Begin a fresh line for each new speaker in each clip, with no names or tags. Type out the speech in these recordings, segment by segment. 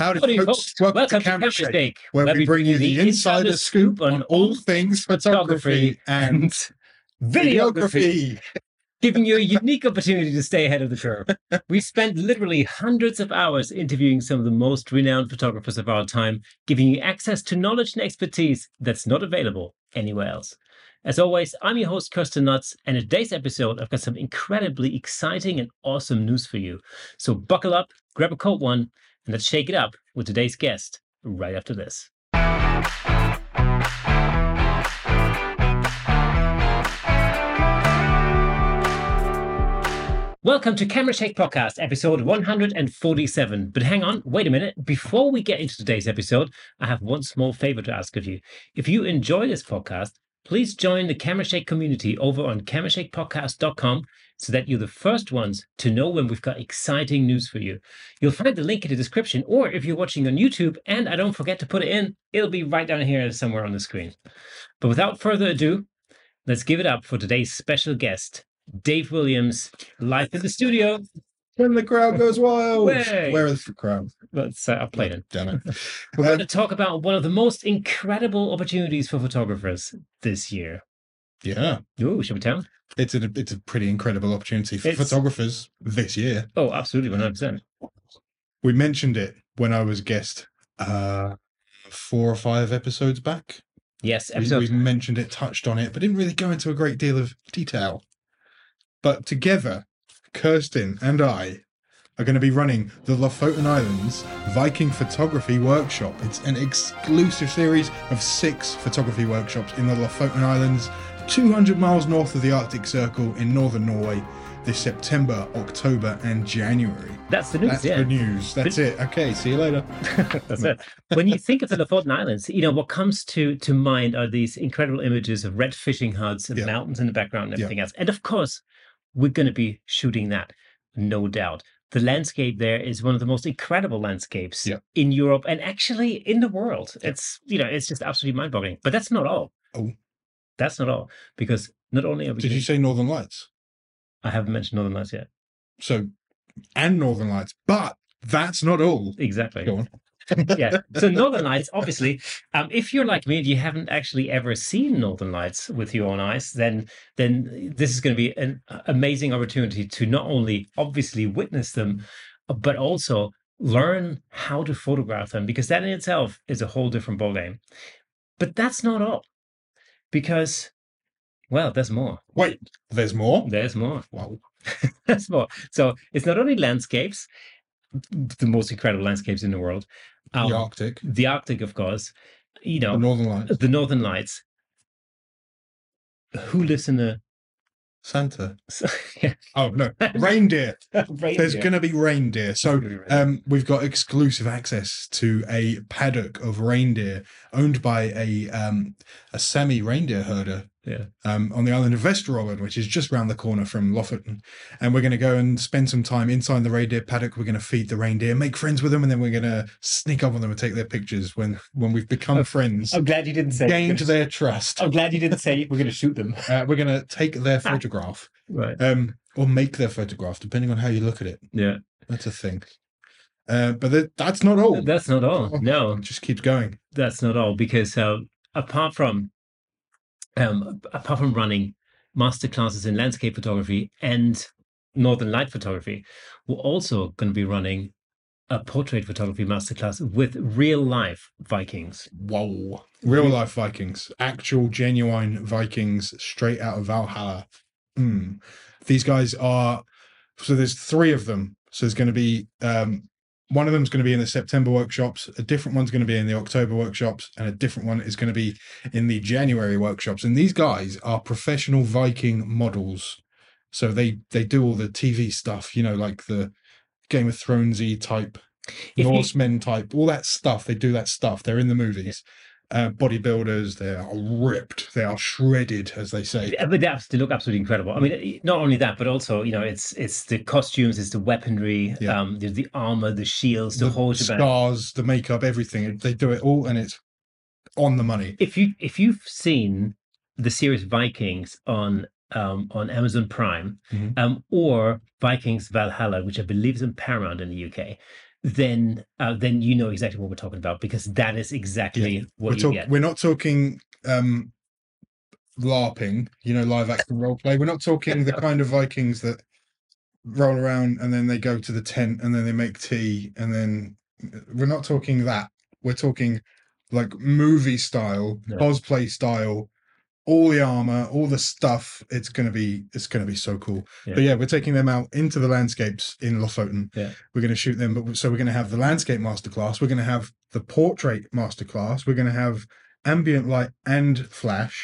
Howdy,
Howdy,
folks.
folks.
Welcome,
Welcome
to Camera
Shake,
Shake, where, we bring you the insider scoop on all things photography and videography.
giving you a unique opportunity to stay ahead of the curve. We spent literally hundreds of hours interviewing some of the most renowned photographers of our time, giving you access to knowledge and expertise that's not available anywhere else. As always, I'm your host, Kirsten Nuts, and in today's episode, I've got some incredibly exciting and awesome news for you. So buckle up, grab a cold one, and let's shake it up with today's guest right after this. Welcome to Camera Shake Podcast, episode 147. But hang on, wait a minute. Before we get into today's episode, I have one small favor to ask of you. If you enjoy this podcast, please join the Camera community over on camerashakepodcast.com so that you're the first ones to know when we've got exciting news for you. You'll find the link in the description, or if you're watching on YouTube, and I don't forget to put it in, it'll be right down here somewhere on the screen. But without further ado, let's give it up for today's special guest, Dave Williams, live in the studio.
When the crowd goes wild.
Way.
Where is the crowd?
Let's uh, I'll play it.
Damn it.
We're going to talk about one of the most incredible opportunities for photographers this year.
yeah.
Ooh, should we tell?
It's a it's a pretty incredible opportunity for
It's-
photographers this year.
Oh, absolutely, 100%.
We mentioned it when I was guest uh four or five episodes back.
Yes,
We,
episode.
we mentioned it, touched on it, but didn't really go into a great deal of detail. But together, Kirsten and I are going to be running the Lofoten Islands Viking Photography Workshop. It's an exclusive series of six photography workshops in the Lofoten Islands, 200 miles north of the Arctic Circle in northern Norway, this September, October, and January.
That's the news,
That's
yeah.
good news. That's it. Okay, see you later.
That's it. When you think of the Lofoten Islands, you know what comes to to mind are these incredible images of red fishing huts and
Yeah.
mountains in the background and
Yeah.
everything else. And of course, we're going to be shooting that, no doubt. The landscape there is one of the most incredible landscapes
Yeah.
in Europe and actually in the world. It's you know it's just absolutely mind-boggling. But that's not all.
Oh.
that's not all because not only are we.
Did
doing-
you say Northern Lights?
I haven't mentioned Northern Lights yet.
So, and Northern Lights, but that's not all.
Exactly.
Go on.
Yeah. So Northern Lights, obviously, um, if you're like me and you haven't actually ever seen Northern Lights with your own eyes, then then this is going to be an amazing opportunity to not only obviously witness them, but also learn how to photograph them because that in itself is a whole different ballgame. But that's not all, because well, there's more.
Wait, there's more?
There's more.
Wow.
There's more. So it's not only landscapes, the most incredible landscapes in the world. Um,
the Arctic,
the Arctic, of course, you know,
the Northern Lights,
the Northern Lights. Who lives in the
Santa.
yeah,
Oh, no, reindeer. There's going to be reindeer. So, um, we've got exclusive access to a paddock of reindeer owned by a um, a Sami reindeer herder
yeah,
um, on the island of Vesterålen, which is just round the corner from Lofoten. And we're going to go and spend some time inside the reindeer paddock. We're going to feed the reindeer, make friends with them, and then we're going to sneak up on them and take their pictures when when we've become
Oh,
friends,
I'm glad you didn't say.
gained their trust.
I'm glad you didn't say we're going to shoot them.
Uh, we're going to take their photograph
Right.
um, or make their photograph, depending on how you look at it.
Yeah.
That's a thing. Uh, but that, that's not all.
That's not all. No,
It just keeps going.
that's not all because uh, apart from um apart from running master classes in landscape photography and northern light photography we're also going to be running a portrait photography masterclass with real life vikings
Whoa. Real life Vikings. Actual, genuine Vikings straight out of Valhalla. Hmm. These guys are. So there's three of them. So there's going to be. Um, one of them's going to be in the September workshops, a different one's going to be in the October workshops, and a different one is going to be in the January workshops. And these guys are professional Viking models. So they they do all the TV stuff, you know, like the Game of Thronesy type
If you-
Norsemen type, all that stuff. They do that stuff. They're in the movies. Uh, bodybuilders, they are ripped. They are shredded, as they say.
But they look absolutely incredible. I mean, not only that, but also you know, it's it's the costumes, it's the weaponry,
Yeah.
um, there's the armor, the shields, the, whole shebang.
scars, the makeup, everything. They do it all, and it's on the money.
If you if you've seen the series Vikings on um, on Amazon Prime,
Mhm.
um, or Vikings Valhalla, which I believe is in Paramount in the UK. Then uh, then you know exactly what we're talking about because that is exactly what
we're, talk-
get.
we're not talking um larping you know live action role play we're not talking the kind of vikings that roll around and then they go to the tent and then they make tea and then we're not talking that we're talking like movie style
Yeah.
cosplay style all the armor all the stuff it's gonna be it's gonna be so cool
Yeah.
but yeah we're taking them out into the landscapes in lofoten
Yeah.
we're going to shoot them but so we're going to have the landscape masterclass we're going to have the portrait masterclass we're going to have ambient light and flash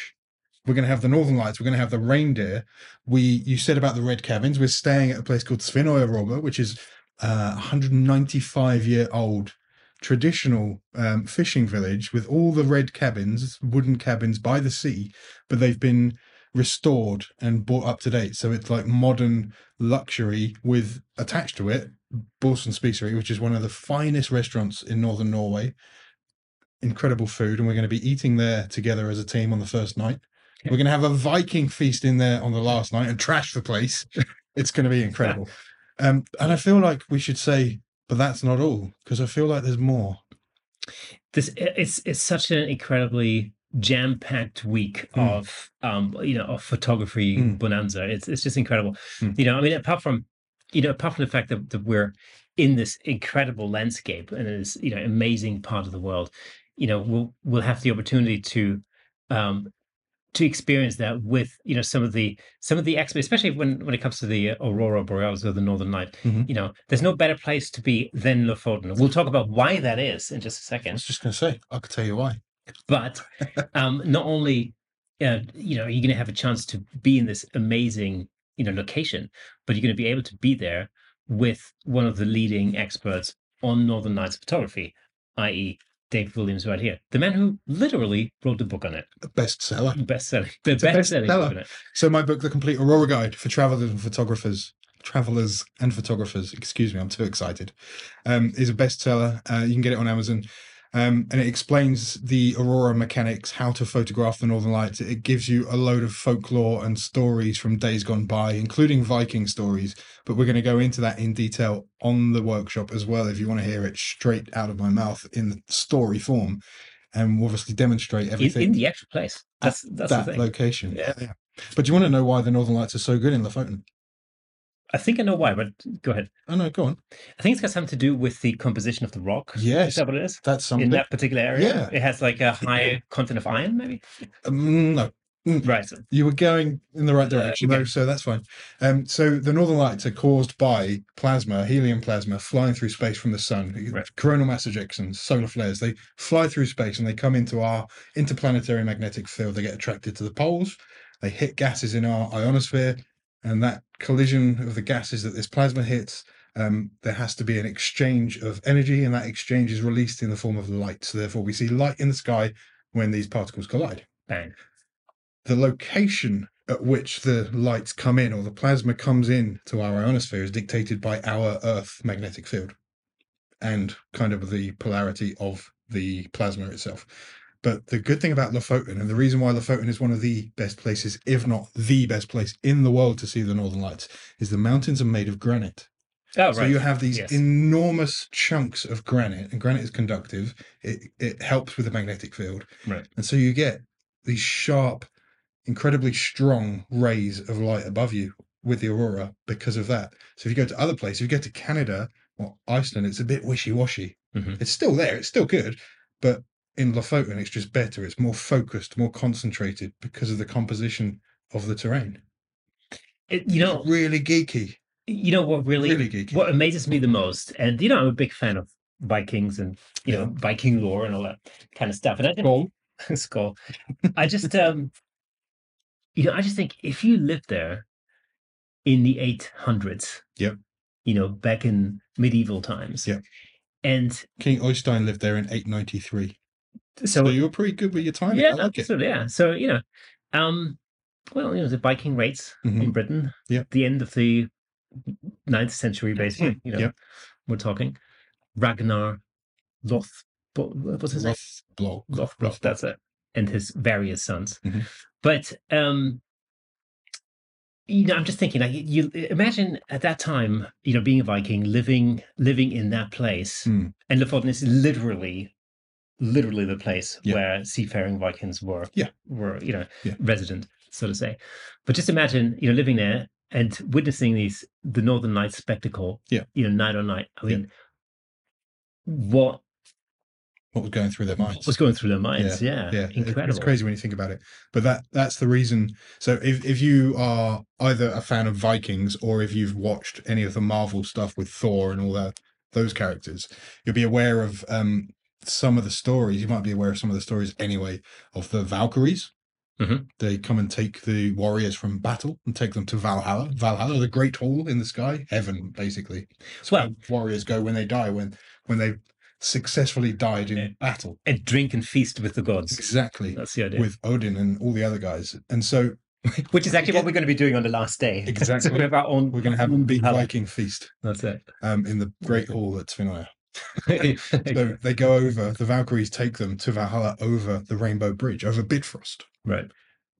we're going to have the northern lights we're going to have the reindeer we you said about the red cabins we're staying at a place called Svinøya Rorbuer, which is uh 195 year old traditional um, fishing village with all the red cabins wooden cabins by the sea but they've been restored and brought up to date so it's like modern luxury with attached to it Børsen Spiseri, which is one of the finest restaurants in northern Norway. Incredible food, and we're going to be eating there together as a team on the first night.
Yeah.
We're going to have a Viking feast in there on the last night and trash the place. it's going to be incredible. Um, and I feel like we should say, but that's not all, because I feel like there's more.
this it's it's such an incredibly jam-packed week
Mm.
of um you know of photography
Mm.
bonanza it's it's just incredible
Mm.
you know i mean apart from you know apart from the fact that, that we're in this incredible landscape and this you know amazing part of the world you know we'll we'll have the opportunity to um to experience that with you know some of the some of the experts especially when when it comes to the aurora borealis or the northern light
Mhm.
you know there's no better place to be than lofoten we'll talk about why that is in just a second
was just going to say, I could tell you why.
but um, not only uh, you know you're going to have a chance to be in this amazing you know location, but you're going to be able to be there with one of the leading experts on Northern Lights photography, i.e., Dave Williams, right here, the man who literally wrote the book on it,
A bestseller.
best the
a
best selling book
bestseller. So my book, The Complete Aurora Guide for Travelers and Photographers, travelers and photographers. Excuse me, I'm too excited. Um, is a bestseller. Uh, you can get it on Amazon. Um, and it explains the aurora mechanics, how to photograph the northern lights. It gives you a load of folklore and stories from days gone by, including Viking stories. But we're going to go into that in detail on the workshop as well, if you want to hear it straight out of my mouth in the story form. And we'll obviously demonstrate everything
in the actual place. That's that's
that
the thing.
location.
Yeah.
yeah. But do you want to know why the Northern Lights are so good in Lofoten?
I think I know why, but go ahead.
Oh no, go on.
I think it's got something to do with the composition of the rock. Is
Yes,
that what it is?
that's
In that particular area,
Yeah.
it has like a high content of iron, maybe.
Um, no,
Right.
you were going in the right
Uh,
direction,
okay.
though, so that's fine. Um, so the Northern Lights are caused by plasma, helium plasma, flying through space from the sun.
Right.
Coronal mass ejections, solar flares. They fly through space and they come into our interplanetary magnetic field. They get attracted to the poles. They hit gases in our ionosphere, and that collision of the gases that this plasma hits um, there has to be an exchange of energy, and that exchange is released in the form of light. So, therefore, we see light in the sky when these particles collide.
Bang.
The location at which the lights come in or the plasma comes in to our ionosphere is dictated by our Earth magnetic field and kind of the polarity of the plasma itself. But the good thing about Lofoten, and the reason why Lofoten is one of the best places, if not the best place in the world to see the Northern Lights, is the mountains are made of granite.
Oh,
So
right.
you have these
Yes.
enormous chunks of granite, and granite is conductive. It it helps with the magnetic field,
Right.
and so you get these sharp, incredibly strong rays of light above you with the aurora because of that. So if you go to other places, if you go to Canada or Iceland, it's a bit wishy washy.
Mhm.
It's still there, it's still good, but in Lofoten, it's just better. It's more focused, more concentrated because of the composition of the terrain.
It- you know,
really geeky,
you know what really,
really geeky.
what amazes me the most, and you know, I'm a big fan of Vikings and you know Viking lore and all that kind of stuff. And I
Skull.
just skull. I just um, you know, I just think if you lived there in the 800s,
Yep.
you know, back in medieval times,
Yep.
and
King Oystein lived there in 893.
So,
So you were pretty good with your timing.
yeah,
like it.
absolutely, yeah. So you know, um, well, you know, the Viking raids in
Mhm.
Britain,
Yeah.
the end of the ninth century, basically. You know,
Yeah.
we're talking Ragnar Loth. What's his name?
Rothblok.
Lothbrok, that's it, and his various sons.
Mhm.
But um, you know, I'm just thinking, like, you imagine at that time, you know, being a Viking, living living in that place,
Mm.
and is literally, literally the place
Yeah.
where seafaring Vikings were,
Yeah.
were you know,
Yeah.
resident, so to say. But just imagine, you know, living there and witnessing these the Northern Lights spectacle,
Yeah.
you know, night on night. I mean, what
What was going through their minds?
What was going through their minds? Yeah,
yeah,
incredible.
It's crazy when you think about it. But that that's the reason. So if if you are either a fan of Vikings or if you've watched any of the Marvel stuff with Thor and all that those characters, you'll be aware of um some of the stories. You might be aware of some of the stories anyway of the Valkyries.
Mhm.
They come and take the warriors from battle and take them to Valhalla. Valhalla, the great hall in the sky, heaven, basically. It's
Well-
warriors go when they die, when when they successfully died in battle.
And drink and feast with the gods.
Exactly
That's the idea.
with Odin and all the other guys. And so
Which is actually what we're going to be doing on the last day.
Exactly.
so we have our own.
we're going to have a big Viking feast
That's it.
um, in the Great Hall at Svinøya. So they go over, the Valkyries take them to Valhalla over the Rainbow Bridge, over Bifrost. Right.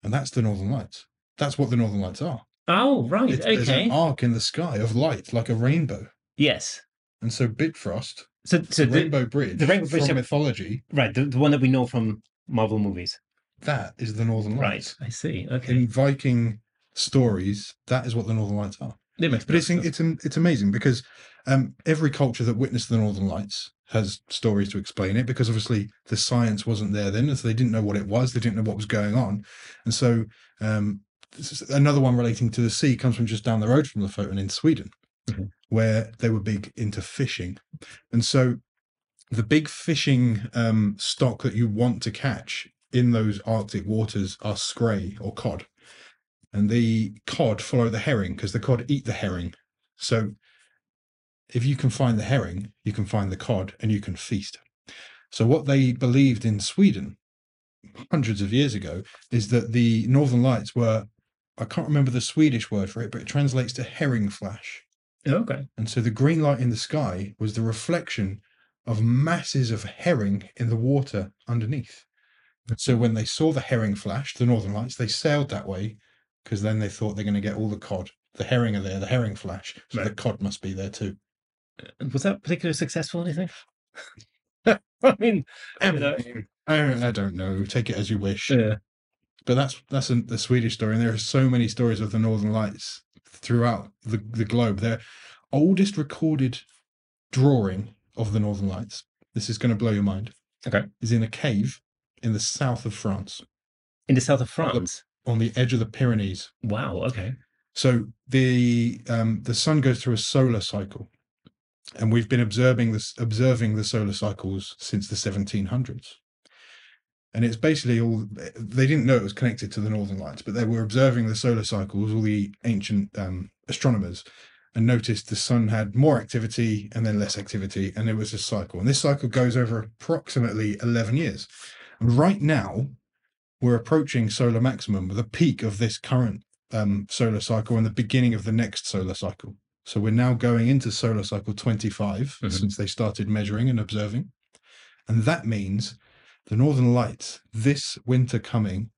And that's the Northern Lights. That's what the Northern Lights are.
Oh, right.
It's, There's an arc in the sky of light, like a rainbow.
Yes.
And so Bifrost,
So, so
the Rainbow Bridge,
the Rainbow Bridge
from mythology,
right, the, the one that we know from Marvel movies.
that is the Northern Lights.
Right. I see. Okay.
In Viking stories, that is what the Northern Lights are.
Makes
But it's it's it's amazing because um, every culture that witnessed the Northern Lights has stories to explain it. Because obviously the science wasn't there then, and so they didn't know what it was. They didn't know what was going on, and so um, another one relating to the sea comes from just down the road from the Lofoten in Sweden,
Mhm.
where they were big into fishing, and so the big fishing um, stock that you want to catch in those Arctic waters are skrei or cod and the cod follow the herring because the cod eat the herring. So if you can find the herring, you can find the cod and you can feast. So what they believed in Sweden hundreds of years ago is that the northern lights were I can't remember the Swedish word for it, but it translates to herring flash.
Oh, okay.
And so the green light in the sky was the reflection of masses of herring in the water underneath. And so when they saw the herring flash, the northern lights, they sailed that way because then they thought they're going to get all the cod. The herring are there, the herring flash. So the cod must be there too.
And Was that particularly successful? Anything? I mean, you know,
I, I don't know. Take it as you wish.
yeah.
But that's that's a, the Swedish story, and there are so many stories of the Northern Lights throughout the, the globe. Their oldest recorded drawing of the Northern Lights. This is going to blow your mind.
Okay.
Is in a cave in the south of France,
in the south of France.
on the edge of the Pyrenees.
Wow. Okay.
So the um, the sun goes through a solar cycle, and we've been observing this observing the solar cycles since the 1700s. And it's basically all they didn't know it was connected to the northern lights, but they were observing the solar cycles, all the ancient um, astronomers, and noticed the sun had more activity and then less activity, and it was a cycle. And this cycle goes over approximately 11 years. And right now, we're approaching solar maximum, the peak of this current um, solar cycle and the beginning of the next solar cycle. So we're now going into solar cycle 25
Mhm.
since they started measuring and observing. And that means the northern lights this winter coming,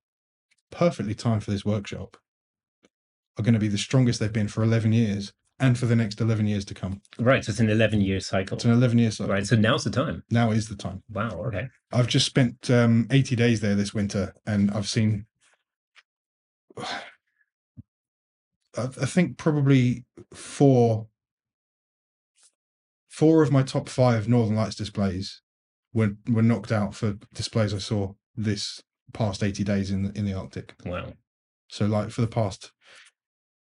perfectly timed for this workshop, are going to be the strongest they've been for 11 years and for the next 11 years to come.
Right. So it's an 11 year cycle.
It's an 11 year cycle.
Right. So now's the time.
Now is the time.
Wow. Okay.
I've just spent um, 80 days there this winter and I've seen, I, I think probably four, four of my top five Northern Lights displays were, were knocked out for displays I saw this past 80 days in the, in the Arctic.
Wow.
So like for the past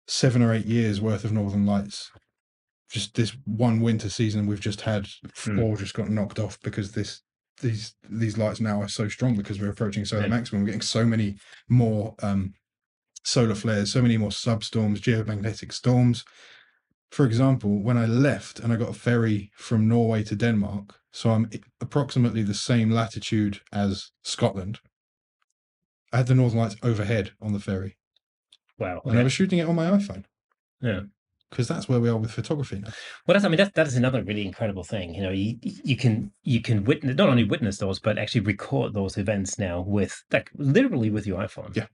seven or eight years worth of Northern Lights, just this one winter season we've just had
Hmm.
four just got knocked off because this these these lights now are so strong because we're approaching solar
Yeah.
maximum. We're getting so many more um solar flares, so many more substorms, geomagnetic storms. For example, when I left and I got a ferry from Norway to Denmark, so I'm approximately the same latitude as Scotland. I had the Northern Lights overhead on the ferry.
Wow.
And I was shooting it on my iPhone.
Yeah.
Because that's where we are with photography now.
Well, that's, I mean, that, that is another really incredible thing. You know, you, you can, you can witness, not only witness those, but actually record those events now with like literally with your iPhone.
Yeah.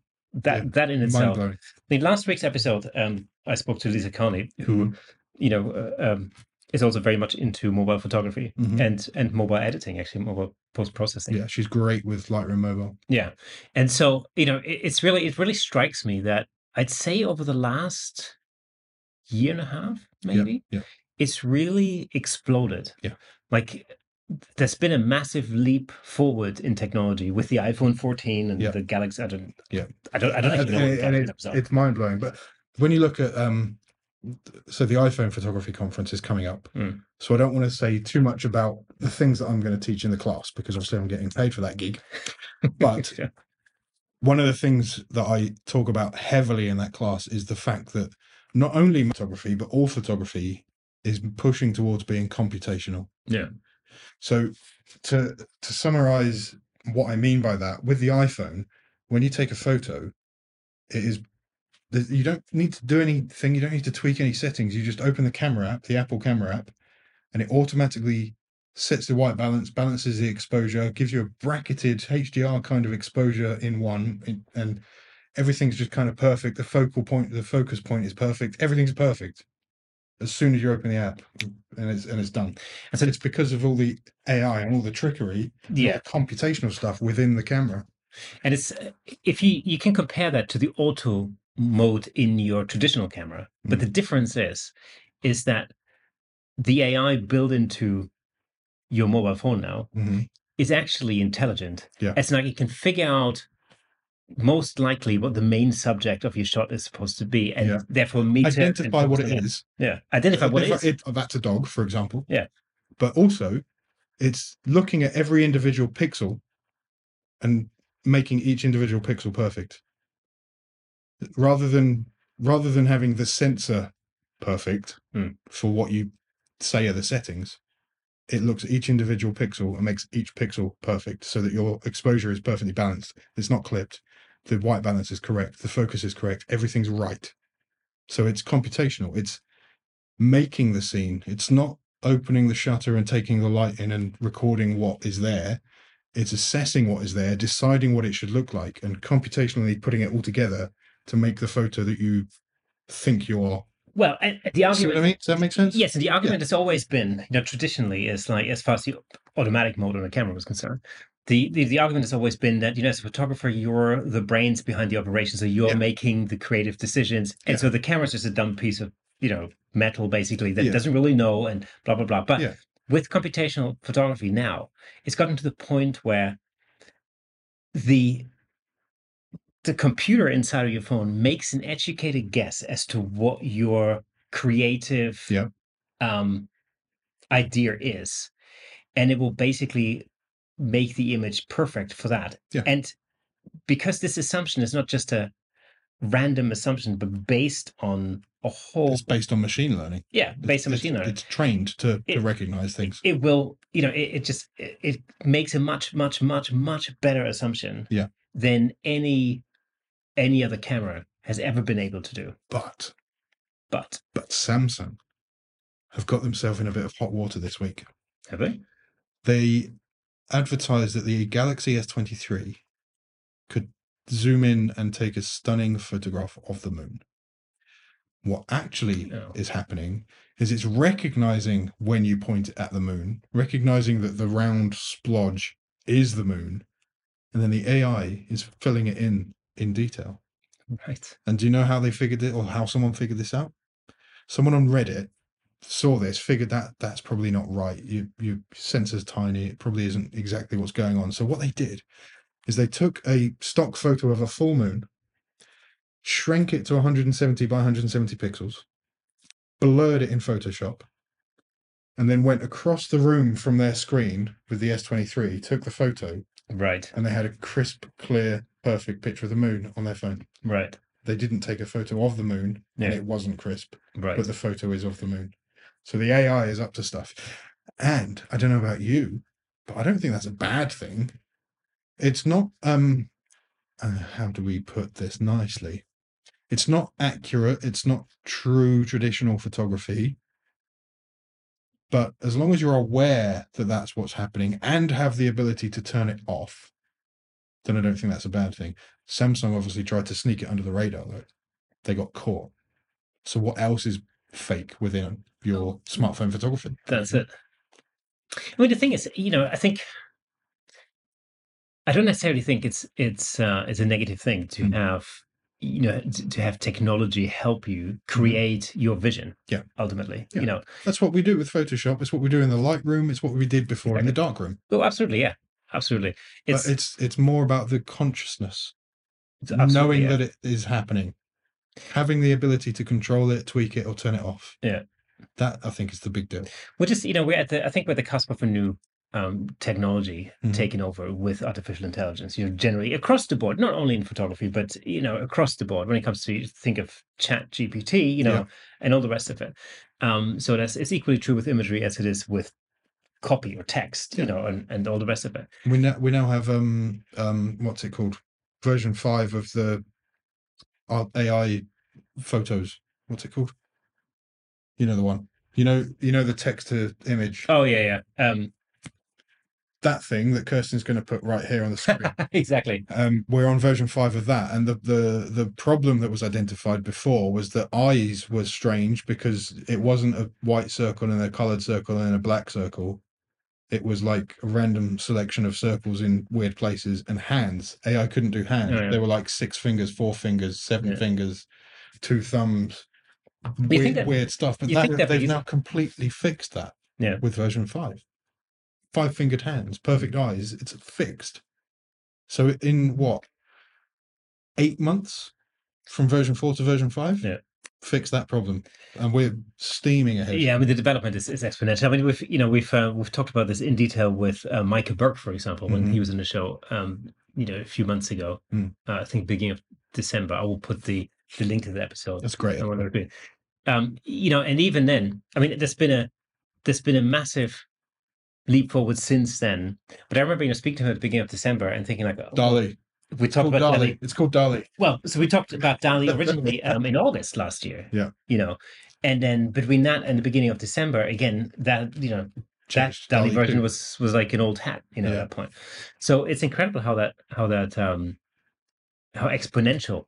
That
Yeah,
that in itself.
blowing.
In last week's episode, um, I spoke to Lisa Carney, who,
Mm-hmm.
you know, uh, um, is also very much into mobile photography
Mhm.
and and mobile editing, actually mobile post processing.
Yeah, she's great with Lightroom Mobile.
Yeah. And so, you know, it, it's really, it really strikes me that I'd say over the last year and a half, maybe,
Yeah.
it's really exploded.
Yeah.
Like there's been a massive leap forward in technology with the iPhone 14 and
Yeah.
the Galaxy. I don't,
Yeah.
I don't, I don't
and,
actually know.
and
Galaxy
it, it's mind blowing. But when you look at um, so the iPhone photography conference is coming up.
Mm.
So I don't want to say too much about the things that I'm going to teach in the class because obviously I'm getting paid for that gig. But
Yeah.
one of the things that I talk about heavily in that class is the fact that not only photography but all photography is pushing towards being computational.
Yeah.
So to to summarize what I mean by that, with the iPhone, when you take a photo, it is you don't need to do anything, you don't need to tweak any settings. You just open the camera app, the Apple camera app, and it automatically sets the white balance, balances the exposure, gives you a bracketed HDR kind of exposure in one, and everything's just kind of perfect. The focal point, the focus point is perfect. Everything's perfect as soon as you open the app, and it's and it's done.
And so
It's because of all the AI and all the trickery,
yeah.
the computational stuff within the camera.
And it's, if you, you can compare that to the auto mode in your traditional camera, but
Mm.
the difference is, is that the AI built into your mobile phone now
Mhm.
is actually intelligent.
Yeah.
It's like it can figure out most likely what the main subject of your shot is supposed to be, and
Yeah.
therefore meter and
Identify what it
on
is.
Yeah, identify what it
If it- that's a dog, for example.
Yeah.
But also, it's looking at every individual pixel and making each individual pixel perfect. Rather than rather than having the sensor perfect
Hmm.
for what you say are the settings, it looks at each individual pixel and makes each pixel perfect so that your exposure is perfectly balanced. It's not clipped. The white balance is correct. The focus is correct. Everything's right. So it's computational. It's making the scene. It's not opening the shutter and taking the light in and recording what is there. It's assessing what is there, deciding what it should look like, and computationally putting it all together to make the photo that you think you're.
well, the argument.
what I mean? Does that make sense?
Yes, and the argument has always been, you know, traditionally is like as far as the automatic mode on a camera was concerned, the, the the argument has always been that you know, as a photographer, you're the brains behind the operation, so you're
Yeah.
making the creative decisions, and
Yeah.
so the camera's just a dumb piece of you know metal basically that
Yeah.
doesn't really know and blah blah blah. But with computational photography now, it's gotten to the point where the the computer inside of your phone makes an educated guess as to what your creative
Yeah.
um, idea is, and it will basically make the image perfect for that.
Yeah.
And because this assumption is not just a random assumption, but based on a whole,
It's based on machine learning.
yeah, based on
It's-
machine learning,
It's trained to, to recognize things.
it will, you know, it, it just it, it makes a much, much, much, much better assumption
Yeah.
than any any other camera has ever been able to do.
But
But
but Samsung have got themselves in a bit of hot water this week.
have they?
They advertised that the Galaxy S23 could zoom in and take a stunning photograph of the moon. What actually
Oh.
is happening is it's recognizing when you point it at the moon, recognizing that the round splodge is the moon, and then the AI is filling it in in detail.
Right.
And do you know how they figured it or how someone figured this out? Someone on Reddit saw this, figured that that's probably not right. You, your sensor's tiny. It probably isn't exactly what's going on. So what they did is they took a stock photo of a full moon, shrank it to 170 by 170 pixels, blurred it in Photoshop, and then went across the room from their screen with the S23, took the photo,
Right.
and they had a crisp, clear, perfect picture of the moon on their phone
Right.
they didn't take a photo of the moon and it wasn't crisp,
Right.
but the photo is of the moon. So the AI is up to stuff. And I don't know about you, but I don't think that's a bad thing. It's not um uh, how do we put this nicely? It's not accurate, it's not true traditional photography. But as long as you're aware that that's what's happening and have the ability to turn it off, then I don't think that's a bad thing. Samsung obviously tried to sneak it under the radar though. They got caught. So what else is fake within your smartphone photography?
That's it. I mean, the thing is, you know, I think I don't necessarily think it's it's uh, it's a negative thing to
Mm.
have you know to have technology help you create your vision.
Yeah.
ultimately,
Yeah.
you know.
That's what we do with Photoshop. It's what we do in the Lightroom. It's what we did before in the darkroom.
Oh, absolutely, yeah, absolutely. It's,
but it's it's more about the consciousness,
it's
knowing
yeah.
that it is happening, having the ability to control it, tweak it, or turn it off.
Yeah.
that I think is the big deal.
We're just, you know, we're at the, I think we're at the cusp of a new um, technology
Mhm.
taking over with artificial intelligence, you know, generally across the board, not only in photography, but, you know, across the board when it comes to think of chat GPT, you know,
Yeah.
and all the rest of it. Um, so that's, it's equally true with imagery as it is with copy or text, you know, and, and all the rest of it.
We now we now have um um what's it called version five of the AI photos. What's it called? You know the one. You know you know the text to image.
Oh, yeah, yeah. Um,
That thing that Kirsten's going to put right here on the screen.
exactly.
um, we're on version five of that, and the, the the problem that was identified before was that eyes was strange because it wasn't a white circle and a coloured circle and a black circle. It was like a random selection of circles in weird places and hands. AI couldn't do hands.
Oh, yeah.
They were like six fingers, four fingers, seven
Yeah.
fingers, two thumbs. Weird,
that-
weird stuff. But that, they've now completely fixed that
Yeah.
with version five. Five fingered hands, perfect eyes. It's fixed. So in what eight months from version four to version five,
Yeah.
Fix that problem, and we're steaming ahead.
Yeah, I mean the development is, is exponential. I mean we've you know we've uh, we've talked about this in detail with uh, Micah Burke, for example, when
Mhm.
he was in the show, um, you know, a few months ago.
Mm.
Uh, I think beginning of December. I will put the the link to the episode.
That's great.
I wonder if it- Um, you know, and even then, I mean, there's been a there's been a massive leap forward since then. But I remember you know speaking to him at the beginning of December and thinking like, oh,
DALL-E.
We talked about
DALL-E.
DALL-E
It's called DALL-E.
well, so we talked about DALL-E originally um, in August last year.
Yeah.
You know, and then between that and the beginning of December, again, that you know that
Changed DALL-E
version
2.
was was like an old hat, you know,
Yeah.
at that point. So it's incredible how that how that um how exponential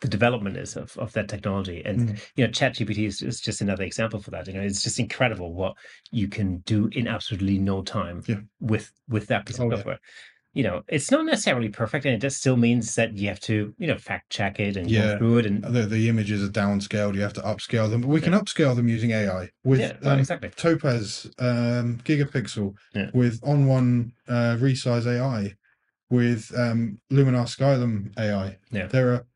the development is of, of that technology. And
Mm.
you know, ChatGPT is, is just another example for that. You know, it's just incredible what you can do in absolutely no time
Yeah.
with with that piece of
software. yeah.
You know, it's not necessarily perfect, and it just still means that you have to, you know, fact check it and
Yeah.
go through it. And
The, the images are downscaled. You have to upscale them, but we can upscale them using AI with
yeah,
um,
exactly.
Topaz, um, Gigapixel,
Yeah.
with ON1 uh, Resize AI, with um, Luminar Skylum AI.
Yeah.
There are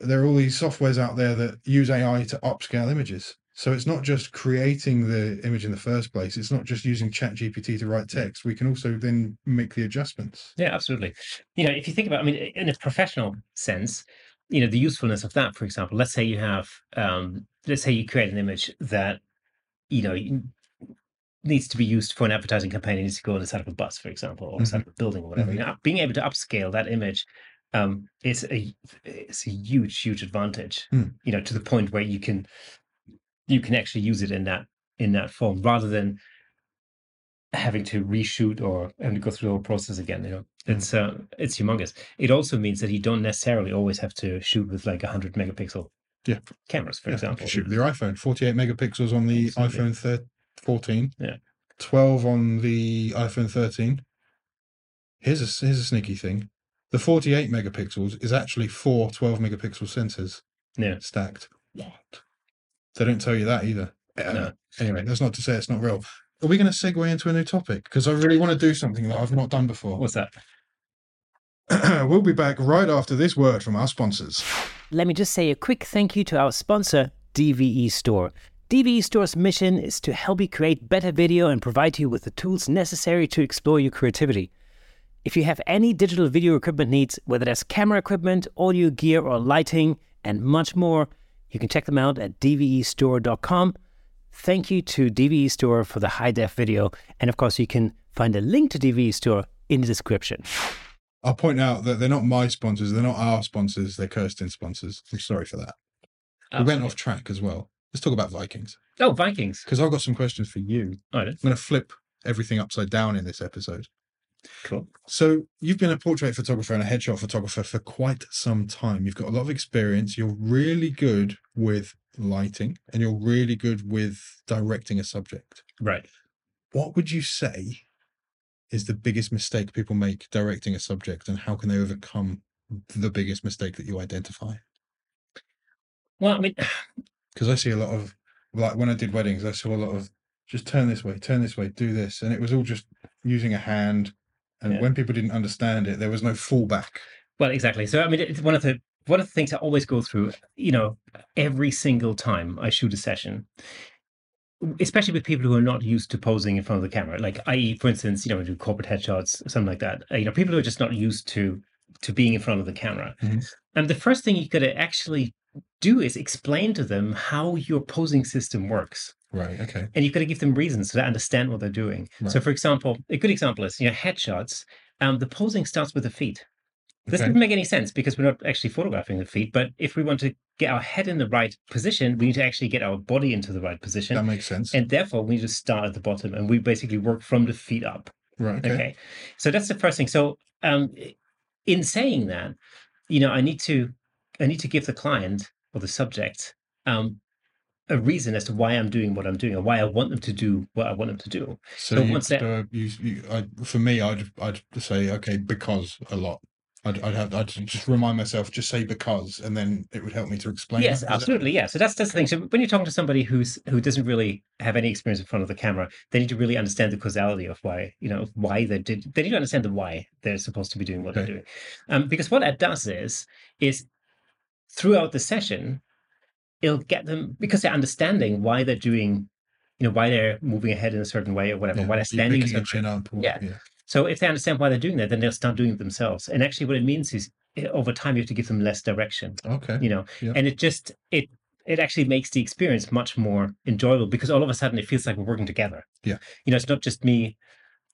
there are all these softwares out there that use AI to upscale images. So it's not just creating the image in the first place. It's not just using ChatGPT to write text. We can also then make the adjustments.
Yeah, absolutely. You know, if you think about, I mean, in a professional sense, you know, the usefulness of that, for example, let's say you have, um, let's say you create an image that, you know, needs to be used for an advertising campaign. It needs to go on the side of a bus, for example, or the side of a building or whatever. You know, being able to upscale that image um, is a it's a huge, huge advantage.
Hmm.
You know, to the point where you can you can actually use it in that in that form rather than having to reshoot or having to go through the whole process again. You know, it's uh, it's humongous. It also means that you don't necessarily always have to shoot with like a hundred megapixel
Yeah.
cameras, for
Yeah,
example.
shoot with your iPhone, 48 megapixels on the
Absolutely.
iPhone thir- 14,
Yeah.
12 on the iPhone 13. Here's a here's a sneaky thing: the 48 megapixels is actually four 12 megapixel sensors
Yeah.
stacked. What? They don't tell you that either. Uh,
No.
Anyway, that's not to say it's not real. Are we going to segue into a new topic? Because I really want to do something that I've not done before.
What's that?
we'll be back right after this word from our sponsors.
Let me just say a quick thank you to our sponsor, DVE Store. DVE Store's mission is to help you create better video and provide you with the tools necessary to explore your creativity. If you have any digital video equipment needs, whether that's camera equipment, audio gear, or lighting, and much more, you can check them out at dvestore.com. Thank you to DVE Store for the high def video. And of course, you can find a link to DVE Store in the description.
I'll point out that they're not my sponsors, they're not our sponsors, they're Kirsten's sponsors. I'm sorry for that. We went off track as well. Let's talk about Vikings
Oh, Vikings.
because I've got some questions for you.
All right.
I'm going to flip everything upside down in this episode.
Cool.
So you've been a portrait photographer and a headshot photographer for quite some time. You've got a lot of experience. You're really good with lighting and you're really good with directing a subject.
Right.
What would you say is the biggest mistake people make directing a subject and how can they overcome the biggest mistake that you identify?
Well, I mean,
Because I see a lot of like when I did weddings, I saw a lot of just turn this way, turn this way, do this. And it was all just using a hand. And
Yeah.
when people didn't understand it, there was no fallback.
well, exactly. So, I mean, it's one of the one of the things I always go through. You know, every single time I shoot a session, especially with people who are not used to posing in front of the camera, like i.e., for instance, you know, we do corporate headshots, something like that. Uh, You know, people who are just not used to to being in front of the camera.
Mhm.
And the first thing you got to actually do is explain to them how your posing system works.
Right. Okay.
and you've got to give them reasons so they understand what they're doing. So, for example, a good example is you know headshots. Um, the posing starts with the feet. This
Okay.
doesn't make any sense because we're not actually photographing the feet. But if we want to get our head in the right position, we need to actually get our body into the right position,
That makes sense.
and therefore we need to start at the bottom, and we basically work from the feet up.
right. Okay.
Okay. So that's the first thing. So um in saying that, you know, I need to I need to give the client or the subject um a reason as to why I'm doing what I'm doing or why I want them to do what I want them to do.
So,
So
you,
once that-
so you, you I, for me, I'd I'd say okay because a lot. I'd I'd have I'd just remind myself just say because, and then it would help me to explain.
yes,
that. Is that-
absolutely. Yeah. So that's that's the thing. So when you're talking to somebody who's who doesn't really have any experience in front of the camera, they need to really understand the causality of why, you know, why they did they need to understand the why they're supposed to be doing what
Okay.
they're doing. Um, because what that does is is throughout the session, it'll get them because they're understanding why they're doing, you know, why they're moving ahead in a certain way or whatever,
Yeah,
why they're standing. in a
picking a
certain
up. Or,
Yeah.
yeah.
So if they understand why they're doing that, then they'll start doing it themselves. And actually, what it means is eh, over time you have to give them less direction.
Okay.
You know,
Yeah.
and it just it it actually makes the experience much more enjoyable because all of a sudden it feels like we're working together.
Yeah.
You know, it's not just me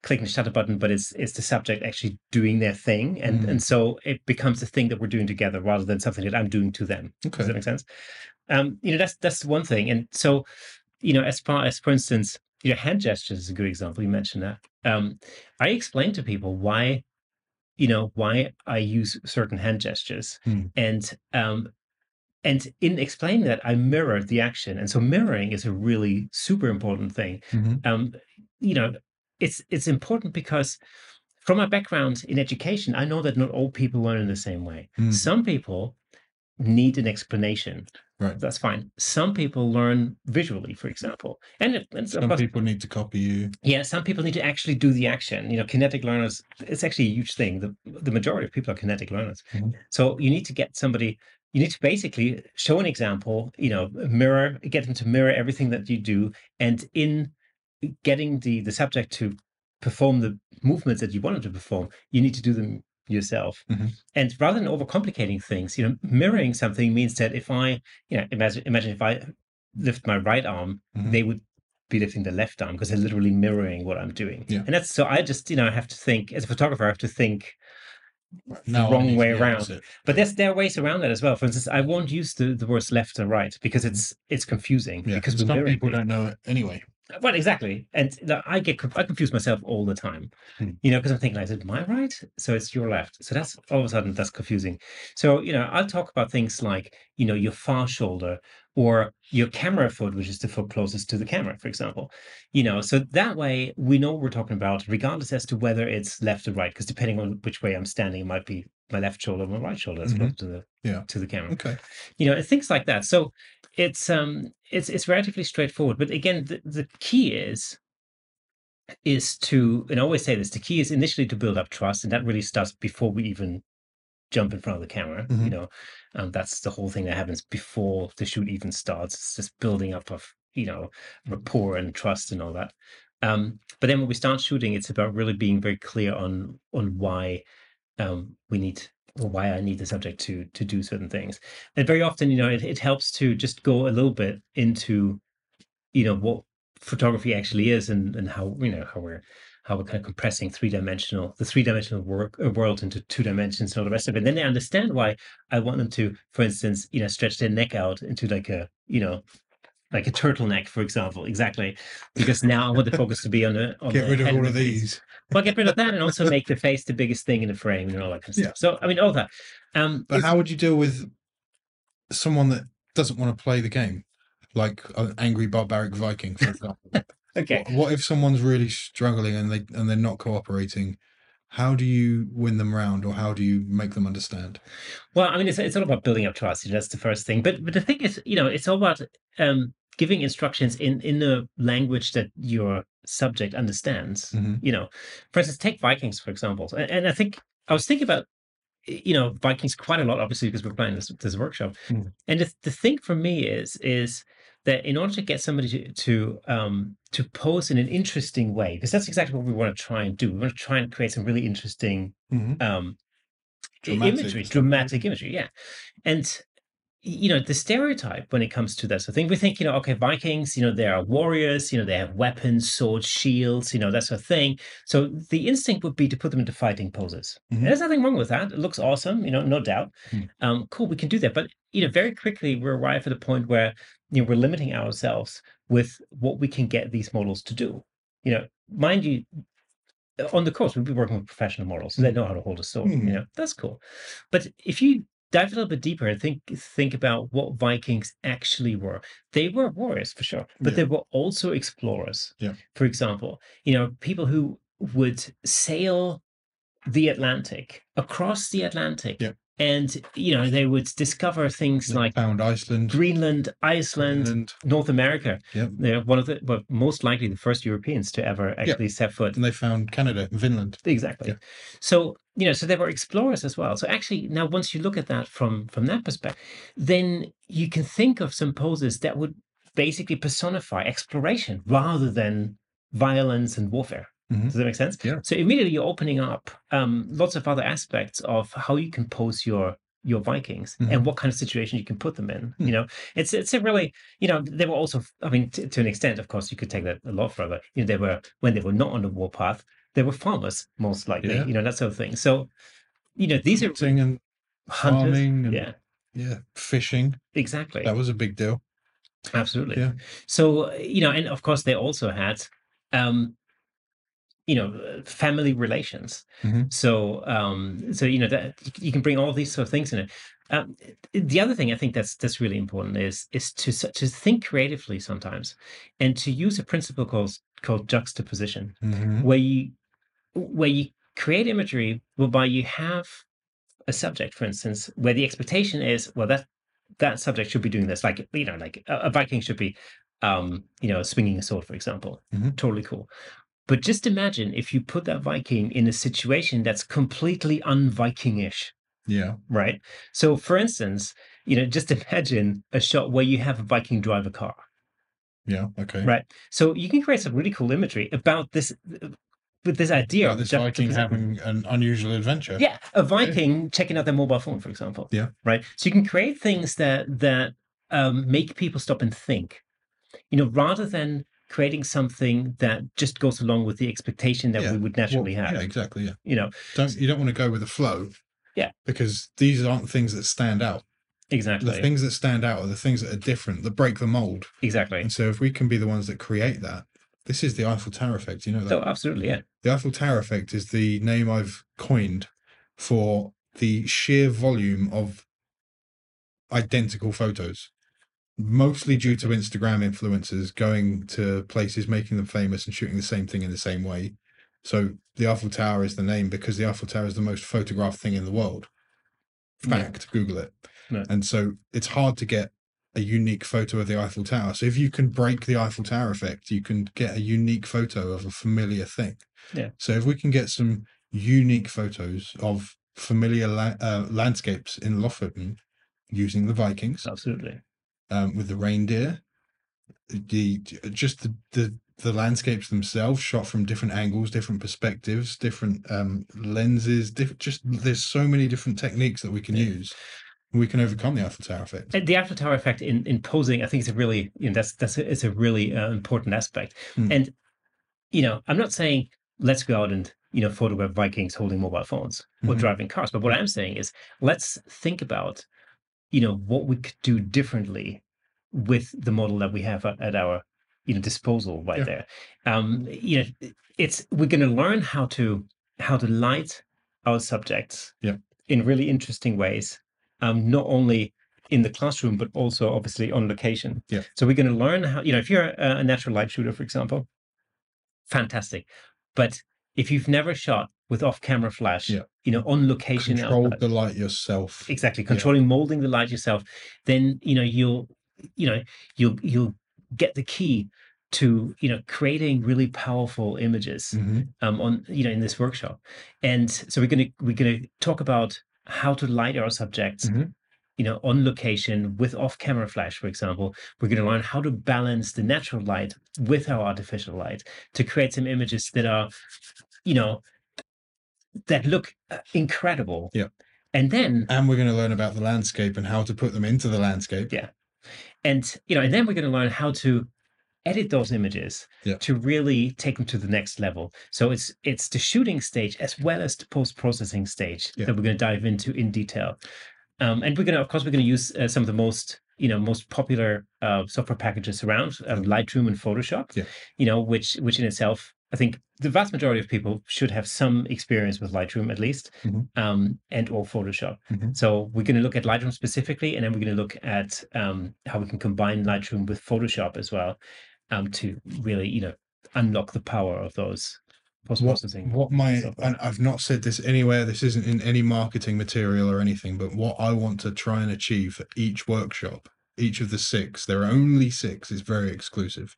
clicking the shutter button, but it's it's the subject actually doing their thing, and
Mm.
and so it becomes a thing that we're doing together rather than something that I'm doing to them. Does that make sense? Um, you know, that's that's one thing. And so, you know, as far as for instance, you know, hand gestures is a good example. You mentioned that. Um, I explain to people why, you know, why I use certain hand gestures.
Hmm.
And um and in explaining that, I mirror the action. And so mirroring is a really super important thing.
Mhm.
Um, you know, it's it's important because from my background in education, I know that not all people learn in the same way.
Mm.
Some people need an explanation.
Right.
That's fine. Some people learn visually, for example. And, and
Some
course,
people need to copy you.
yeah, some people need to actually do the action. You know, kinetic learners, it's actually a huge thing. The, the majority of people are kinetic learners.
Mhm.
So you need to get somebody, you need to basically show an example, you know, mirror, get them to mirror everything that you do. And in getting the, the subject to perform the movements that you want them to perform, you need to do them yourself.
Mhm.
And rather than overcomplicating things, you know, mirroring something means that if I, you know, imagine, imagine if I lift my right arm,
Mhm.
they would be lifting the left arm because they're literally mirroring what I'm doing.
Yeah.
And that's so I just, you know, I have to think as a photographer, I have to think,
Now I
wrong way around. but there's there are ways around that as well. For instance, I won't use the, the words left and right because it's it's confusing.
Yeah.
because
some people
things.
don't know it anyway.
Well, exactly, and like, I get I confuse myself all the time,
Hmm.
you know, because I'm thinking, is it my right? So it's your left. So that's all of a sudden that's confusing. So you know, I'll talk about things like you know your far shoulder or your camera foot, which is the foot closest to the camera, for example. You know, so that way we know what we're talking about, regardless as to whether it's left or right, because depending on which way I'm standing, it might be my left shoulder or my right shoulder as
Mhm.
close to the
Yeah.
to the camera
Okay.
you know things like that so it's um it's it's relatively straightforward but again the, the key is is to and I always say this the key is initially to build up trust and that really starts before we even jump in front of the camera you
Mhm.
know? Um, that's the whole thing that happens before the shoot even starts. It's just building up of you know rapport and trust and all that. Um but then when we start shooting it's about really being very clear on on why um we need why I need the subject to to do certain things and very often you know it, it helps to just go a little bit into you know what photography actually is and and how you know how we're how we're kind of compressing three dimensional the three dimensional work uh, world into two dimensions and all the rest of it. And then they understand why I want them to, for instance, you know, stretch their neck out into like a you know like a turtleneck, for example. Exactly, because now I want the focus to be on the on
Get
the
rid of all of these.
Well, get rid of that, and also make the face the biggest thing in the frame and all that kind of
Yeah.
stuff. So, I mean, all that. Um,
But how would you deal with someone that doesn't want to play the game, like an angry barbaric Viking, for example?
okay,
What, what if someone's really struggling and they and they're not cooperating? How do you win them round, or how do you make them understand?
Well, I mean, it's, it's all about building up trust. you know, That's the first thing. But but the thing is, you know, it's all about um, giving instructions in in the language that your subject understands.
Mhm.
You know, for instance, take Vikings for example. And, and I think I was thinking about you know Vikings quite a lot, obviously, because we're playing this this workshop.
Mm.
And the, the thing for me is is that in order to get somebody to to um to pose in an interesting way, because that's exactly what we want to try and do. We want to try and create some really interesting
Mhm.
um
Dramatic
imagery, dramatic imagery, yeah. And you know, the stereotype when it comes to this, I think we think, you know, okay, Vikings, you know, they are warriors, you know, they have weapons, swords, shields, you know, that sort of thing. So the instinct would be to put them into fighting poses.
Mhm.
There's nothing wrong with that. It looks awesome, you know, no doubt.
Mm.
Um, cool, we can do that. But you know, very quickly we arrive at a point where you know we're limiting ourselves with what we can get these models to do. You know, mind you, on the course we'll be working with professional models, so they know how to hold a sword.
Hmm.
You know, that's cool. But if you dive a little bit deeper and think think about what Vikings actually were, they were warriors for sure, but
Yeah.
they were also explorers.
Yeah.
For example, you know, people who would sail the Atlantic across the Atlantic.
Yeah.
And you know, they would discover things
They
like
found Iceland,
Greenland, Iceland,
Greenland,
North America.
Yep.
They're one of the well, most likely the first Europeans to ever actually set foot
and they found Canada, and Finland.
Exactly.
Yeah.
So you know, so they were explorers as well. So actually, now once you look at that from from that perspective, then you can think of some poses that would basically personify exploration rather than violence and warfare.
Mhm.
Does that make sense?
Yeah.
So immediately you're opening up um, lots of other aspects of how you can pose your your Vikings and what kind of situation you can put them in.
Mm-hmm. Hmm.
You know, it's it's a really you know they were also I mean t- to an extent of course you could take that a lot further. You know they were when they were not on the warpath they were farmers most likely.
Yeah.
You know that sort of thing. So you know these are
Hunting and
hunters.
farming and
Yeah,
yeah, fishing.
exactly.
That was a big deal.
Absolutely.
Yeah.
So, you know, and of course they also had, um, you know, family relations.
Mhm.
So, um, so you know that you can bring all these sort of things in it. Um, the other thing I think that's that's really important is is to to think creatively sometimes, and to use a principle called called juxtaposition,
Mhm.
where you where you create imagery whereby you have a subject, for instance, where the expectation is, well, that that subject should be doing this, like you know, like a, a Viking should be, um, you know, swinging a sword, for example.
Mhm.
Totally cool. But just imagine if you put that Viking in a situation that's completely un-Vikingish,
Yeah.
right? So, for instance, you know, just imagine a shot where you have a Viking drive a car.
Yeah. Okay.
Right. So you can create some really cool imagery about this, with this idea
Yeah,
of
this Viking having an unusual adventure.
Yeah, a Viking checking out their mobile phone, for example.
Yeah.
Right. So you can create things that that um, make people stop and think. You know, rather than creating something that just goes along with the expectation that
Yeah,
we would
Well,
naturally have.
Yeah, exactly. Yeah.
You know,
Don't you don't want to go with the flow.
Yeah.
Because these aren't things that stand out.
exactly.
The things that stand out are the things that are different, that break the mold.
exactly.
And so if we can be the ones that create that, this is the Eiffel Tower effect. You know that?
So absolutely, yeah.
The Eiffel Tower effect is the name I've coined for the sheer volume of identical photos, mostly due to Instagram influencers going to places, making them famous, and shooting the same thing in the same way. So the Eiffel Tower is the name because the Eiffel Tower is the most photographed thing in the world.
Yeah.
Fact, Google it.
Yeah.
And so it's hard to get a unique photo of the Eiffel Tower. So if you can break the Eiffel Tower effect, you can get a unique photo of a familiar thing.
Yeah.
So if we can get some unique photos of familiar la- uh, landscapes in Lofoten using the Vikings,
Absolutely.
Um, with the reindeer, the just the, the the landscapes themselves shot from different angles, different perspectives, different um, lenses, different. Just there's so many different techniques that we can
Yeah.
use. We can overcome the Eiffel Tower effect.
The Eiffel Tower effect in, in posing, I think is a really, you know, that's that's a, it's a really uh, important aspect.
Hmm.
And you know, I'm not saying let's go out and you know photograph Vikings holding mobile phones or
Mhm.
driving cars, but what I'm saying is let's think about you know what we could do differently with the model that we have at, at our you know disposal right
Yeah.
there. Um, you know, it's we're going to learn how to how to light our subjects
Yeah.
in really interesting ways, um, not only in the classroom but also obviously on location.
Yeah.
So we're going to learn how you know if you're a, a natural light shooter, for example, fantastic, but if you've never shot with off-camera flash,
Yeah.
you know, on location,
Control the light yourself.
exactly controlling molding the light yourself then you know you'll you know you'll you'll get the key to you know creating really powerful images
Mhm.
um on you know in this workshop and so we're going to we're going to talk about how to light our subjects
Mhm.
you know on location with off camera flash for example we're going to learn how to balance the natural light with our artificial light to create some images that are you know that look uh, incredible
Yeah.
and then
And we're going to learn about the landscape and how to put them into the landscape.
Yeah. and you know and then we're going to learn how to edit those images
Yeah.
to really take them to the next level so it's it's the shooting stage as well as the post-processing stage
Yeah.
that we're going to dive into in detail um, and we're going to of course we're going to use uh, some of the most you know most popular uh, software packages around um, lightroom and photoshop
Yeah.
you know which which in itself i think the vast majority of people should have some experience with lightroom at least
Mhm.
um, and or photoshop
Mhm.
so we're going to look at Lightroom specifically, and then we're going to look at um, how we can combine Lightroom with Photoshop as well um, to really, you know, unlock the power of those post
What,
processing.
what my and I've not said this anywhere. This isn't in any marketing material or anything. But what I want to try and achieve for each workshop, each of the six, there are only six. Is very exclusive.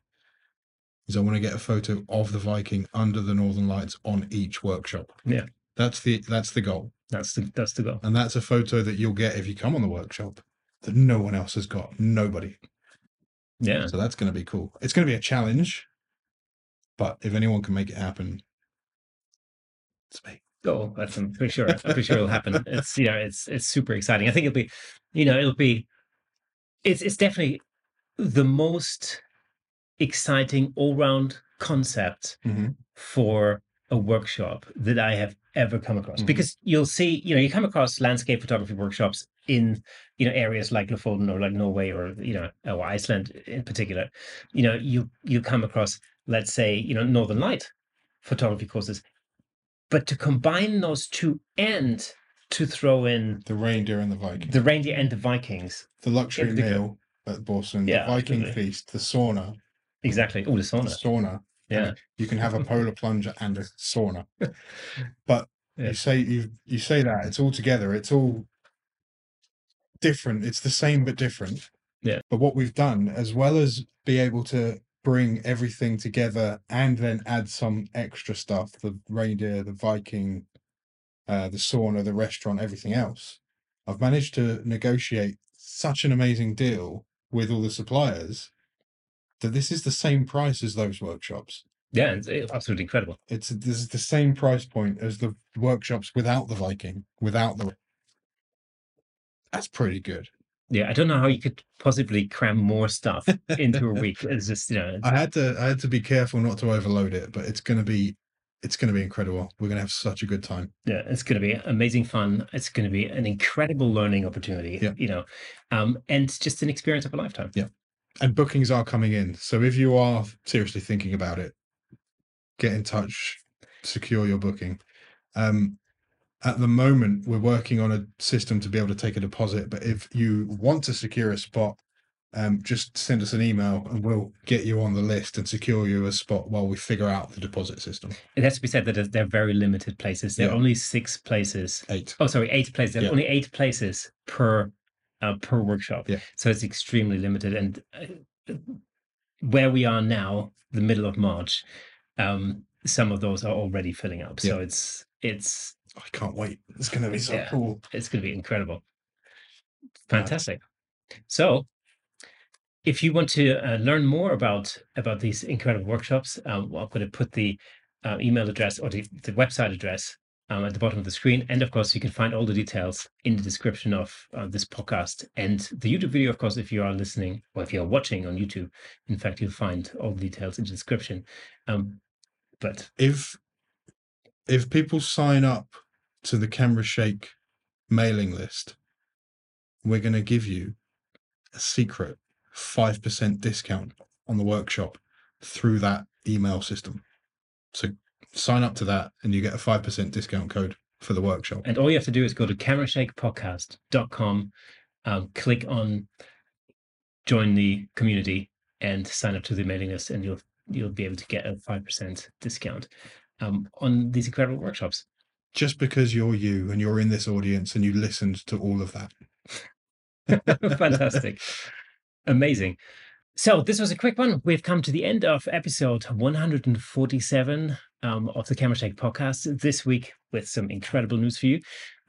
Is I want to get a photo of the Viking under the Northern Lights on each workshop.
Yeah.
that's the that's the goal,
That's the that's the goal.
and that's a photo that you'll get if you come on the workshop that no one else has got. Nobody.
Yeah,
So that's going to be cool. It's going to be a challenge, but if anyone can make it happen, it's me.
oh, that's I'm pretty sure. I'm pretty sure it'll happen. It's you know, it's it's super exciting. I think it'll be, you know, it'll be, it's it's definitely the most exciting all round concept
Mhm.
for a workshop that I have ever come across.
Mhm.
Because you'll see, you know, you come across landscape photography workshops in, you know, areas like Lofoten or like Norway or, you know, or Iceland in particular. You know, you you come across, let's say, you know, Northern Light photography courses. But to combine those two and to throw in
The reindeer and the Viking.
the reindeer and the Vikings.
the luxury meal at Børsen,
Yeah,
the Viking
absolutely.
feast, the sauna,
Exactly. Oh, the
the
sauna.
sauna.
Yeah.
and you can have a polar plunger and a sauna. But
Yeah.
you say you you say that it's all together. It's all different. It's the same but different.
Yeah.
But what we've done, as well as be able to bring everything together and then add some extra stuff, the reindeer, the Viking, uh, the sauna, the restaurant, everything else. I've managed to negotiate such an amazing deal with all the suppliers that this is the same price as those workshops.
Yeah, it's it's absolutely incredible.
It's this is the same price point as the workshops without the Viking, without the. That's pretty good.
Yeah, I don't know how you could possibly cram more stuff into a week. It's just, you know,
I had to I had to be careful not to overload it, but it's gonna be it's gonna be incredible. We're gonna have such a good time.
Yeah, it's going to be amazing fun. It's going to be an incredible learning opportunity,
Yeah.
you know, um, and just an experience of a lifetime.
And bookings are coming in. So if you are seriously thinking about it, get in touch, secure your booking. Um, at the moment, we're working on a system to be able to take a deposit. But if you want to secure a spot, um, just send us an email and we'll get you on the list and secure you a spot while we figure out the deposit system.
It has to be said that they're very limited places. There are
Yeah.
only six places.
Eight.
Oh, sorry, eight places. There are
Yeah.
only eight places per uh, per workshop.
Yeah.
So it's extremely limited. And uh, where we are now, the middle of March, um, some of those are already filling up. So it's it's
I can't wait. It's going to be so
Yeah.
cool.
it's going to be incredible. Fantastic. So, if you want to uh, learn more about about these incredible workshops, um, well, I'm going to put the uh, email address or the, the website address um, at the bottom of the screen, and of course, you can find all the details in the description of uh, this podcast and the YouTube video. Of course, if you are listening or if you are watching on YouTube, in fact, you'll find all the details in the description. Um, but
if if people sign up to the camera shake mailing list we're going to give you a secret 5% discount on the workshop through that email system. So sign up to that and you get a 5% discount code for the workshop.
And all you have to do is go to camerashakepodcast.com, um, click on join the community and sign up to the mailing list and you'll you'll be able to get a 5% discount um, on these incredible workshops.
Just because you're you and you're in this audience and you listened to all of that.
Fantastic. Amazing. So, this was a quick one. We've come to the end of episode 147 um, of the Camera Shake podcast this week with some incredible news for you.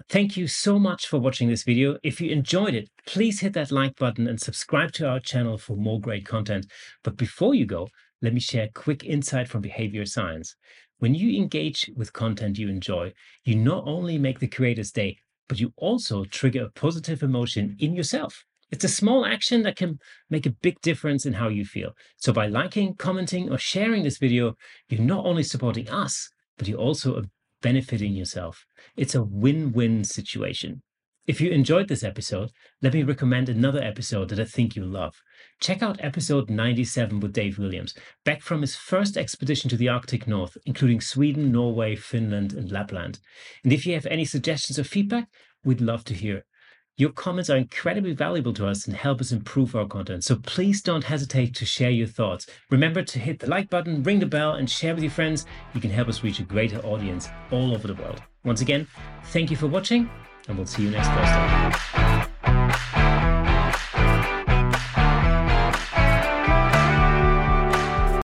Thank you so much for watching this video. If you enjoyed it, please hit that like button and subscribe to our channel for more great content. But before you go, let me share a quick insight from behavior science. When you engage with content you enjoy, you not only make the creator's day, but you also trigger a positive emotion in yourself. It's a small action that can make a big difference in how you feel. So by liking, commenting, or sharing this video, you're not only supporting us, but you're also benefiting yourself. It's a win-win situation. If you enjoyed this episode, let me recommend another episode that I think you'll love. Check out episode 97 with Dave Williams, back from his first expedition to the Arctic North, including Sweden, Norway, Finland, and Lapland. And if you have any suggestions or feedback, we'd love to hear. Your comments are incredibly valuable to us and help us improve our content. So please don't hesitate to share your thoughts. Remember to hit the like button, ring the bell, and share with your friends. You can help us reach a greater audience all over the world. Once again, thank you for watching and we'll see you next Thursday.